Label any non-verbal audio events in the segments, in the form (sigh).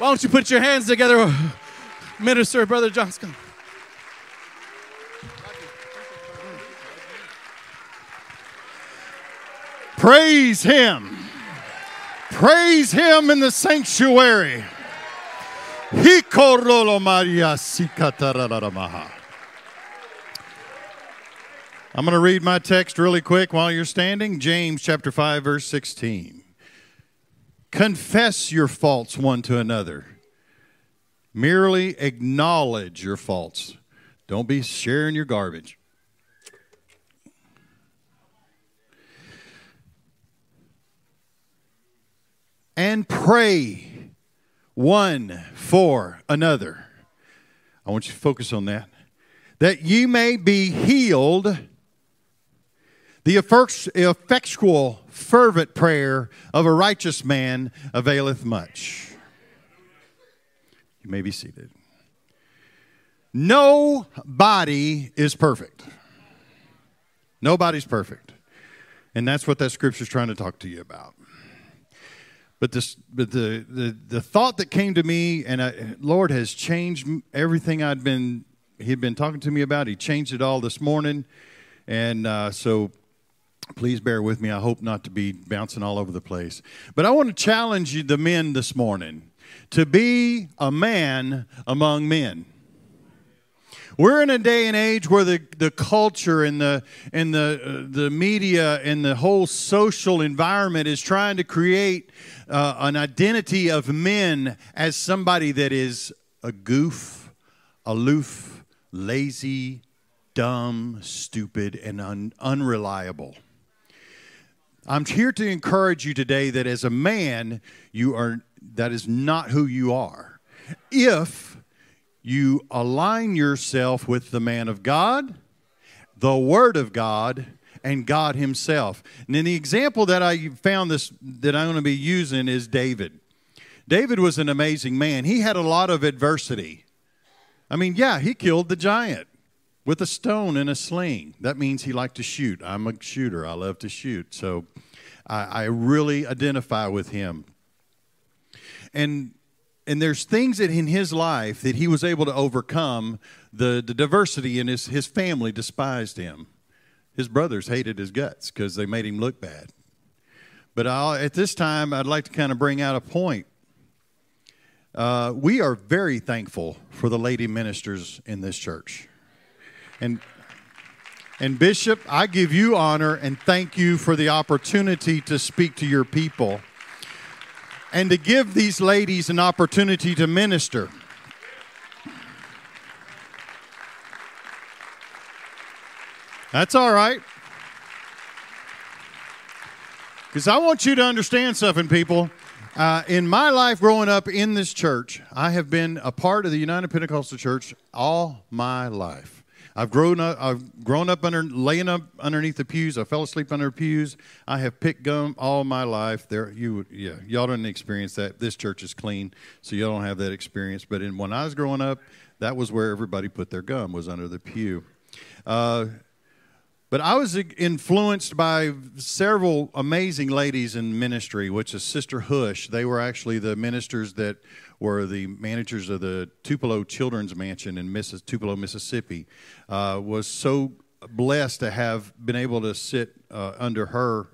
Why don't you put your hands together, Minister Brother Johnson? Praise Him. Praise Him in the sanctuary. I'm going to read my text really quick while you're standing. James chapter 5 verse 16. Confess your faults one to another. Merely acknowledge your faults. Don't be sharing your garbage. And pray one for another. I want you to focus on that. That ye may be healed. The effectual, fervent prayer of a righteous man availeth much. You may be seated. Nobody is perfect. Nobody's perfect. And that's what that scripture is trying to talk to you about. But, this, but the, the, the thought that came to me, and I, Lord has changed everything I'd been, he'd been talking to me about. He changed it all this morning. And uh, so please bear with me. I hope not to be bouncing all over the place. But I want to challenge you, the men, this morning to be a man among men. We're in a day and age where the, the culture and the and the uh, the media and the whole social environment is trying to create uh, an identity of men as somebody that is a goof, aloof, lazy, dumb, stupid, and un- unreliable. I'm here to encourage you today that as a man, you are that is not who you are. If you align yourself with the man of God, the Word of God, and God Himself. And then the example that I found this that I'm going to be using is David. David was an amazing man. He had a lot of adversity. I mean, yeah, he killed the giant with a stone and a sling. That means he liked to shoot. I'm a shooter. I love to shoot. So I, I really identify with him. And and there's things that in his life that he was able to overcome the, the diversity in his, his family despised him his brothers hated his guts because they made him look bad but I'll, at this time i'd like to kind of bring out a point uh, we are very thankful for the lady ministers in this church and and bishop i give you honor and thank you for the opportunity to speak to your people and to give these ladies an opportunity to minister. That's all right. Because I want you to understand something, people. Uh, in my life growing up in this church, I have been a part of the United Pentecostal Church all my life. I've grown up. I've grown up under laying up underneath the pews. I fell asleep under pews. I have picked gum all my life. There, you, yeah, y'all didn't experience that. This church is clean, so y'all don't have that experience. But in, when I was growing up, that was where everybody put their gum was under the pew. Uh, but I was influenced by several amazing ladies in ministry, which is Sister Hush. They were actually the ministers that were the managers of the Tupelo Children's Mansion in Missis- Tupelo, Mississippi. Uh, was so blessed to have been able to sit uh, under her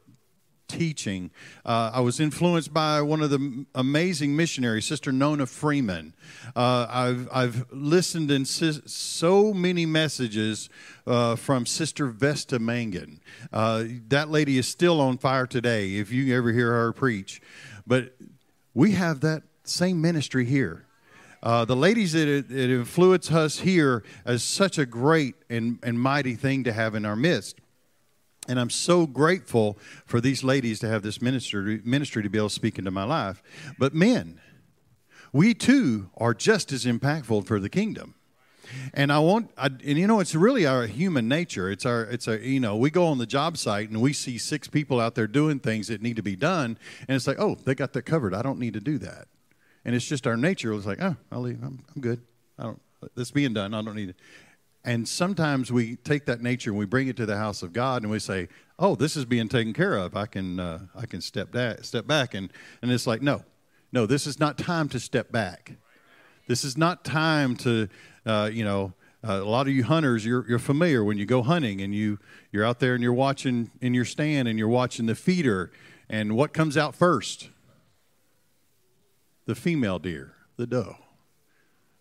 teaching. Uh, I was influenced by one of the amazing missionaries, Sister Nona Freeman. Uh, I've, I've listened in so many messages uh, from Sister Vesta Mangun. Uh, that lady is still on fire today if you ever hear her preach. But we have that same ministry here. Uh, the ladies that, that influence us here is such a great and, and mighty thing to have in our midst. And I'm so grateful for these ladies to have this ministry, ministry to be able to speak into my life. But men, we too are just as impactful for the kingdom. And I want, I, and you know, it's really our human nature. It's our, it's a, you know, we go on the job site and we see six people out there doing things that need to be done, and it's like, oh, they got that covered. I don't need to do that. And it's just our nature. It's like, oh, I'll leave. I'm, I'm good. I don't. This being done. I don't need it. And sometimes we take that nature and we bring it to the house of God and we say, "Oh, this is being taken care of. I can uh, I can step back, step back." And and it's like, no, No, this is not time to step back. This is not time to, uh, you know, uh, a lot of you hunters, you're, you're familiar when you go hunting and you, you're out there and you're watching in your stand and you're watching the feeder. And what comes out first? The female deer, the doe.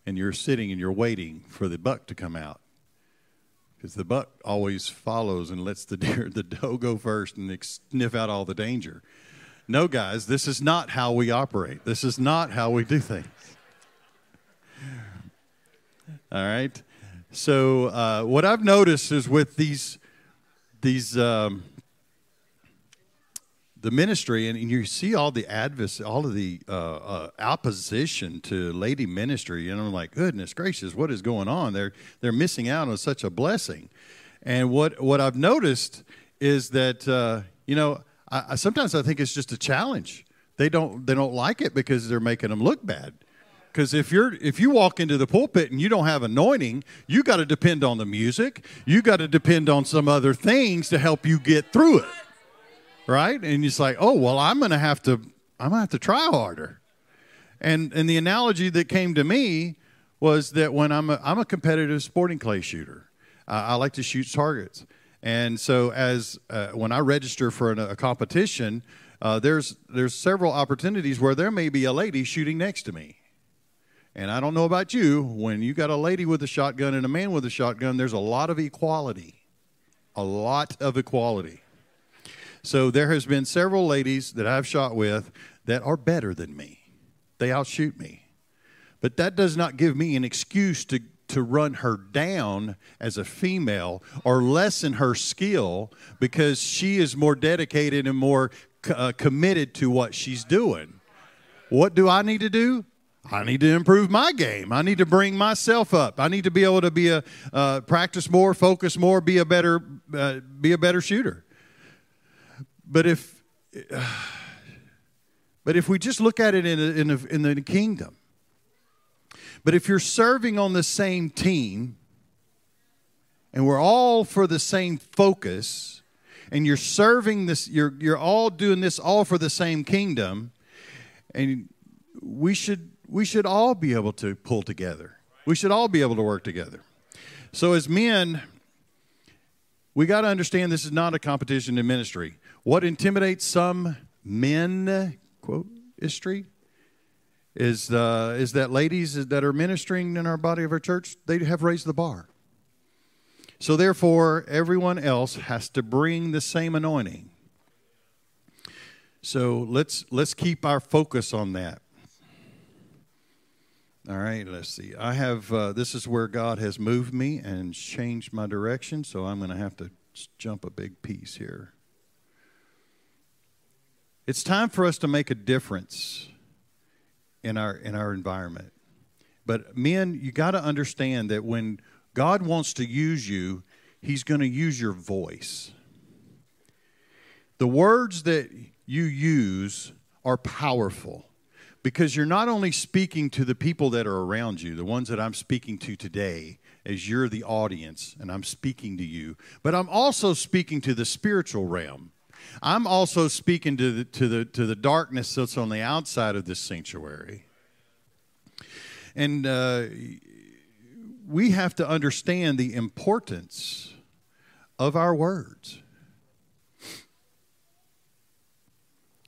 And you're sitting and you're waiting for the buck to come out. Because the buck always follows and lets the (laughs) deer, the doe go first and sniff out all the danger. No, guys, this is not how we operate. This is not how we do things. (laughs) All right. So uh, what I've noticed is with these these um, the ministry, and you see all the advis, all of the uh, uh, opposition to lady ministry, and I'm like, goodness gracious, what is going on? They're they're missing out on such a blessing. And what what I've noticed is that uh, you know I, I, sometimes I think it's just a challenge. They don't they don't like it because they're making them look bad. Because if you're if you walk into the pulpit and you don't have anointing, you got to depend on the music. You got to depend on some other things to help you get through it, right? And it's like, oh well, I'm to have to I'm to have to try harder. And and the analogy that came to me was that when I'm a, I'm a competitive sporting clay shooter, uh, I like to shoot targets. And so as uh, when I register for an, a competition, uh, there's there's several opportunities where there may be a lady shooting next to me and I don't know about you, when you got a lady with a shotgun and a man with a shotgun, there's a lot of equality. A lot of equality. So there has been several ladies that I've shot with that are better than me. They outshoot me. But that does not give me an excuse to, to run her down as a female or lessen her skill because she is more dedicated and more uh, committed to what she's doing. What do I need to do? I need to improve my game. I need to bring myself up. I need to be able to be a uh, practice more, focus more, be a better uh, be a better shooter. But if but if we just look at it in a, in, a, in the kingdom, but if you're serving on the same team, and we're all for the same focus, and you're serving this, you're you're all doing this all for the same kingdom, and we should we should all be able to pull together. We should all be able to work together. So, as men, we got to understand this is not a competition in ministry. What intimidates some men, quote, history, is, uh, is that ladies that are ministering in our body of our church, they have raised the bar. So, therefore, everyone else has to bring the same anointing. So let's let's keep our focus on that. All right, let's see. I have, uh, this is where God has moved me and changed my direction, so I'm going to have to jump a big piece here. It's time for us to make a difference in our, in our environment. But men, you got to understand that when God wants to use you, He's going to use your voice. The words that you use are powerful because you're not only speaking to the people that are around you, the ones that I'm speaking to today, as you're the audience and I'm speaking to you, but I'm also speaking to the spiritual realm. I'm also speaking to the, to the, to the darkness that's on the outside of this sanctuary. And uh, we have to understand the importance of our words.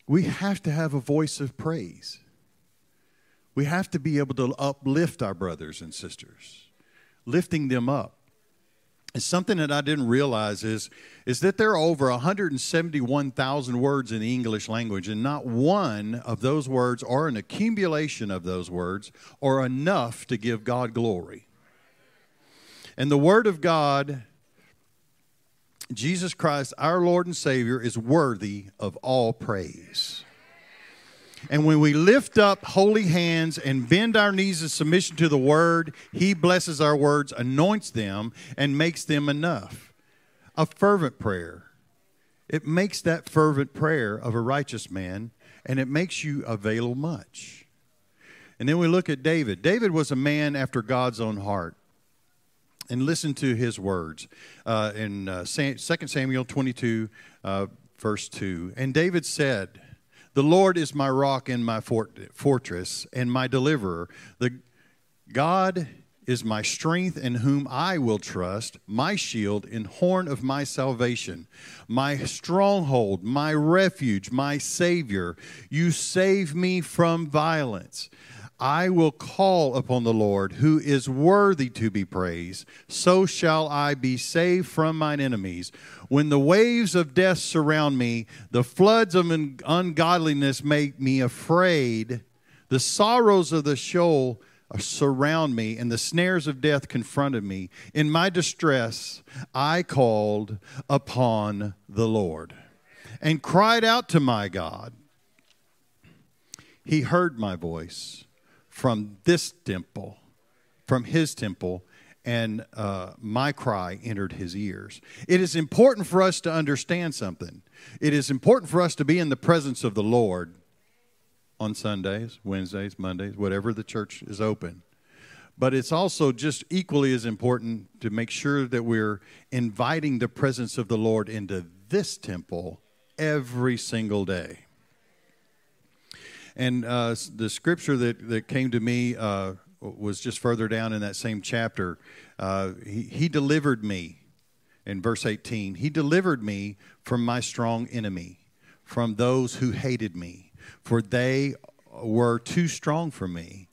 We have to have a voice of praise. We have to be able to uplift our brothers and sisters, lifting them up. And something that I didn't realize is, is that there are over 171,000 words in the English language, and not one of those words or an accumulation of those words are enough to give God glory. And the Word of God, Jesus Christ, our Lord and Savior, is worthy of all praise. And when we lift up holy hands and bend our knees in submission to the word, he blesses our words, anoints them, and makes them enough. A fervent prayer. It makes that fervent prayer of a righteous man, and it makes you avail much. And then we look at David. David was a man after God's own heart. And listen to his words uh, in uh, 2 Samuel 22, uh, verse 2. And David said, The Lord is my rock and my fort- fortress and my deliverer. The God is my strength in whom I will trust, my shield and horn of my salvation, my stronghold, my refuge, my Savior. You save me from violence. I will call upon the Lord, who is worthy to be praised. So shall I be saved from mine enemies. When the waves of death surround me, the floods of ungodliness make me afraid. The sorrows of the Sheol uh, surround me, and the snares of death confronted me. In my distress, I called upon the Lord and cried out to my God. He heard my voice from this temple, from his temple, and uh, my cry entered his ears. It is important for us to understand something. It is important for us to be in the presence of the Lord on Sundays, Wednesdays, Mondays, whatever the church is open. But it's also just equally as important to make sure that we're inviting the presence of the Lord into this temple every single day. And uh, the scripture that, that came to me uh, was just further down in that same chapter. Uh, he, he delivered me, in verse 18, He delivered me from my strong enemy, from those who hated me, for they were too strong for me.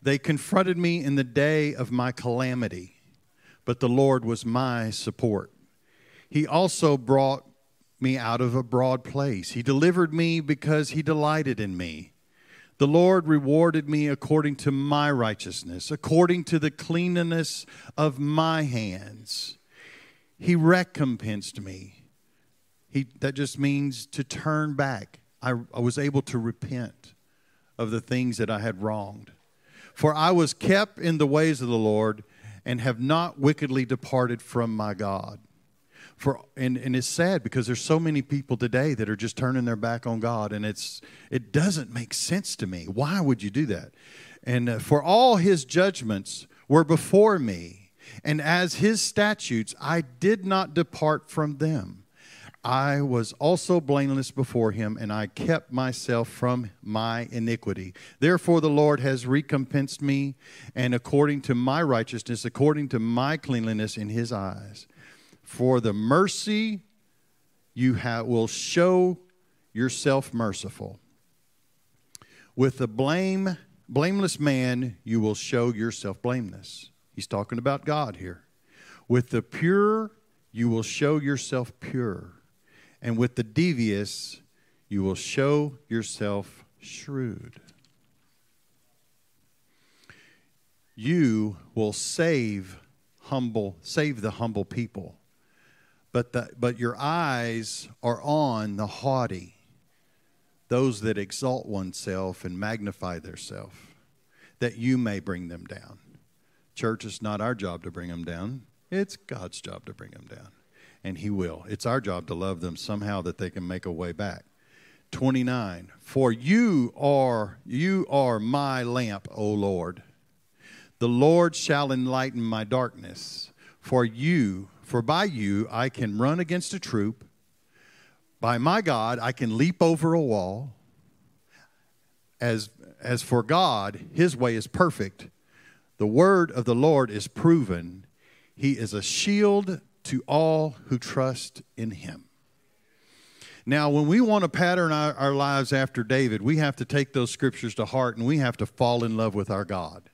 They confronted me in the day of my calamity, but the Lord was my support. He also brought me out of a broad place. He delivered me because he delighted in me. The Lord rewarded me according to my righteousness, according to the cleanness of my hands. He recompensed me. He, that just means to turn back. I, I was able to repent of the things that I had wronged. For I was kept in the ways of the Lord and have not wickedly departed from my God for and, and it's sad because there's so many people today that are just turning their back on God and it's it doesn't make sense to me. Why would you do that? And uh, for all his judgments were before me, and as his statutes I did not depart from them. I was also blameless before him, and I kept myself from my iniquity. Therefore, the Lord has recompensed me, and according to my righteousness, according to my cleanliness in his eyes. For the mercy you have will show yourself merciful. With the blame, blameless man, you will show yourself blameless. He's talking about God here. With the pure, you will show yourself pure. And with the devious, you will show yourself shrewd. You will save humble, save the humble people but, the, but your eyes are on the haughty, those that exalt oneself and magnify theirself, that you may bring them down. Church, it's not our job to bring them down. It's God's job to bring them down. And He will. It's our job to love them somehow that they can make a way back. 29 For you are you are my lamp, O Lord. The Lord shall enlighten my darkness. For you for by you I can run against a troop. By my God, I can leap over a wall. As, as for God, his way is perfect. The word of the Lord is proven. He is a shield to all who trust in him. Now, when we want to pattern our, our, lives after David, we have to take those scriptures to heart and we have to fall in love with our God.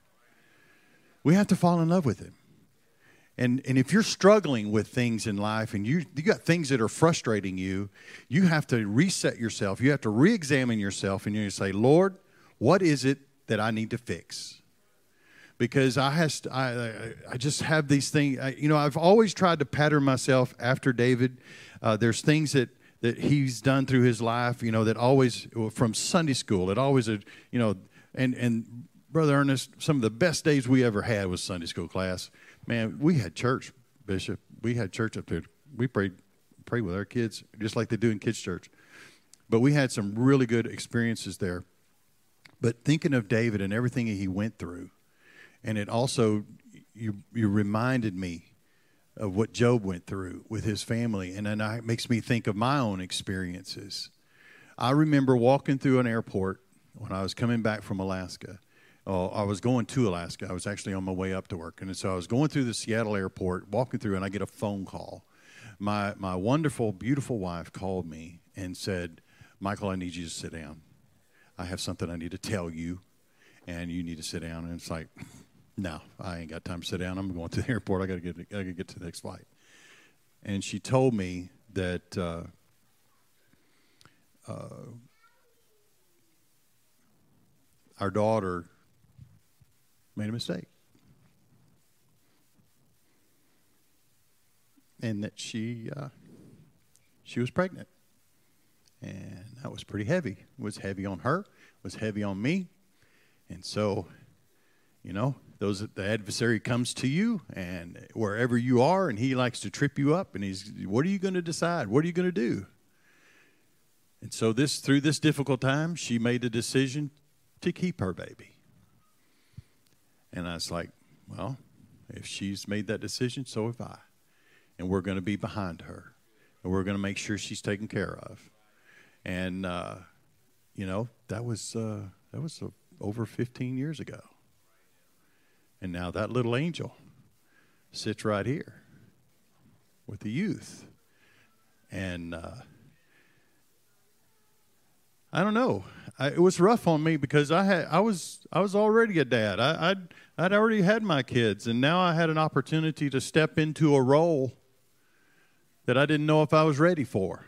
We have to fall in love with him. And, and if you're struggling with things in life and you, you got things that are frustrating you, you have to reset yourself. You have to re examine yourself and you say, Lord, what is it that I need to fix? Because I, has to, I, I just have these things. I, you know, I've always tried to pattern myself after David. Uh, there's things that, that he's done through his life, you know, that always, from Sunday school, it always, you know, and, and Brother Ernest, some of the best days we ever had was Sunday school class Man, we had church, Bishop. We had church up there. We prayed, prayed with our kids just like they do in kids' church. But we had some really good experiences there. But thinking of David and everything he went through, and it also you you reminded me of what Job went through with his family, and then it makes me think of my own experiences. I remember walking through an airport when I was coming back from Alaska. Oh, I was going to Alaska. I was actually on my way up to work. And so I was going through the Seattle airport, walking through, and I get a phone call. My, my wonderful, beautiful wife called me and said, Michael, I need you to sit down. I have something I need to tell you, and you need to sit down. And it's like, (laughs) no, I ain't got time to sit down. I'm going to the (laughs) airport. I got to get, I got to get to the next flight. And she told me that uh, uh, our daughter made a mistake. And that she uh, she was pregnant. And that was pretty heavy. It was heavy on her, was heavy on me. And so, you know, those the adversary comes to you and wherever you are and he likes to trip you up and he's what are you going to decide? What are you going to do? And so this through this difficult time, she made a decision to keep her baby. And I was like, well, if she's made that decision, so have I. And we're going to be behind her. And we're going to make sure she's taken care of. And, uh, you know, that was, uh, that was uh, over 15 years ago. And now that little angel sits right here with the youth. And uh, I don't know. I, it was rough on me because I had I was I was already a dad. I, I'd I'd already had my kids, and now I had an opportunity to step into a role that I didn't know if I was ready for.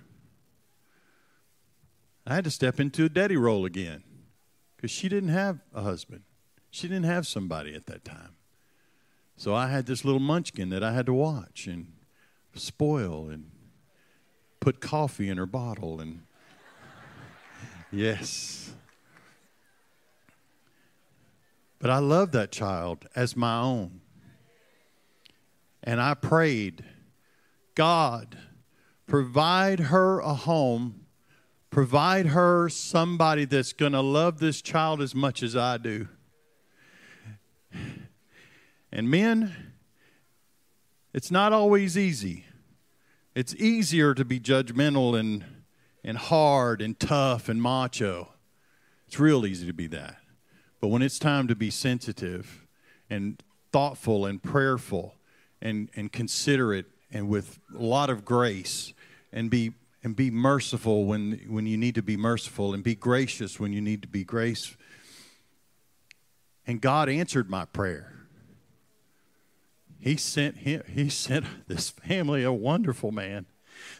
I had to step into a daddy role again because she didn't have a husband. She didn't have somebody at that time. So I had this little munchkin that I had to watch and spoil and put coffee in her bottle and yes. But I love that child as my own. And I prayed, God, provide her a home, provide her somebody that's going to love this child as much as I do. And men, it's not always easy. It's easier to be judgmental and, and hard and tough and macho. It's real easy to be that. But when it's time to be sensitive and thoughtful and prayerful and, and considerate and with a lot of grace and be and be merciful when when you need to be merciful and be gracious when you need to be grace. And God answered my prayer. He sent him, he sent (laughs) this family a wonderful man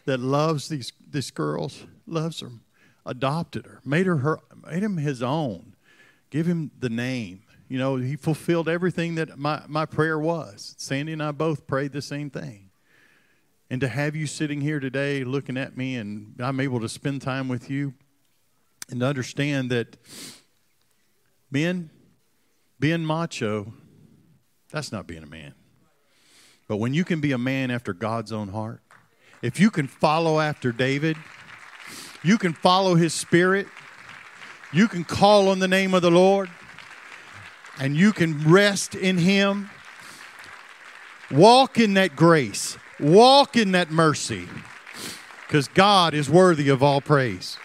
that loves these these girls, loves them, adopted her, made her her made him his own Give him the name. You know, he fulfilled everything that my, my prayer was. Sandy and I both prayed the same thing. And to have you sitting here today looking at me and I'm able to spend time with you and to understand that men, being macho, that's not being a man. But when you can be a man after God's own heart, if you can follow after David, you can follow his spirit, you can call on the name of the Lord and you can rest in Him. Walk in that grace, walk in that mercy, because God is worthy of all praise.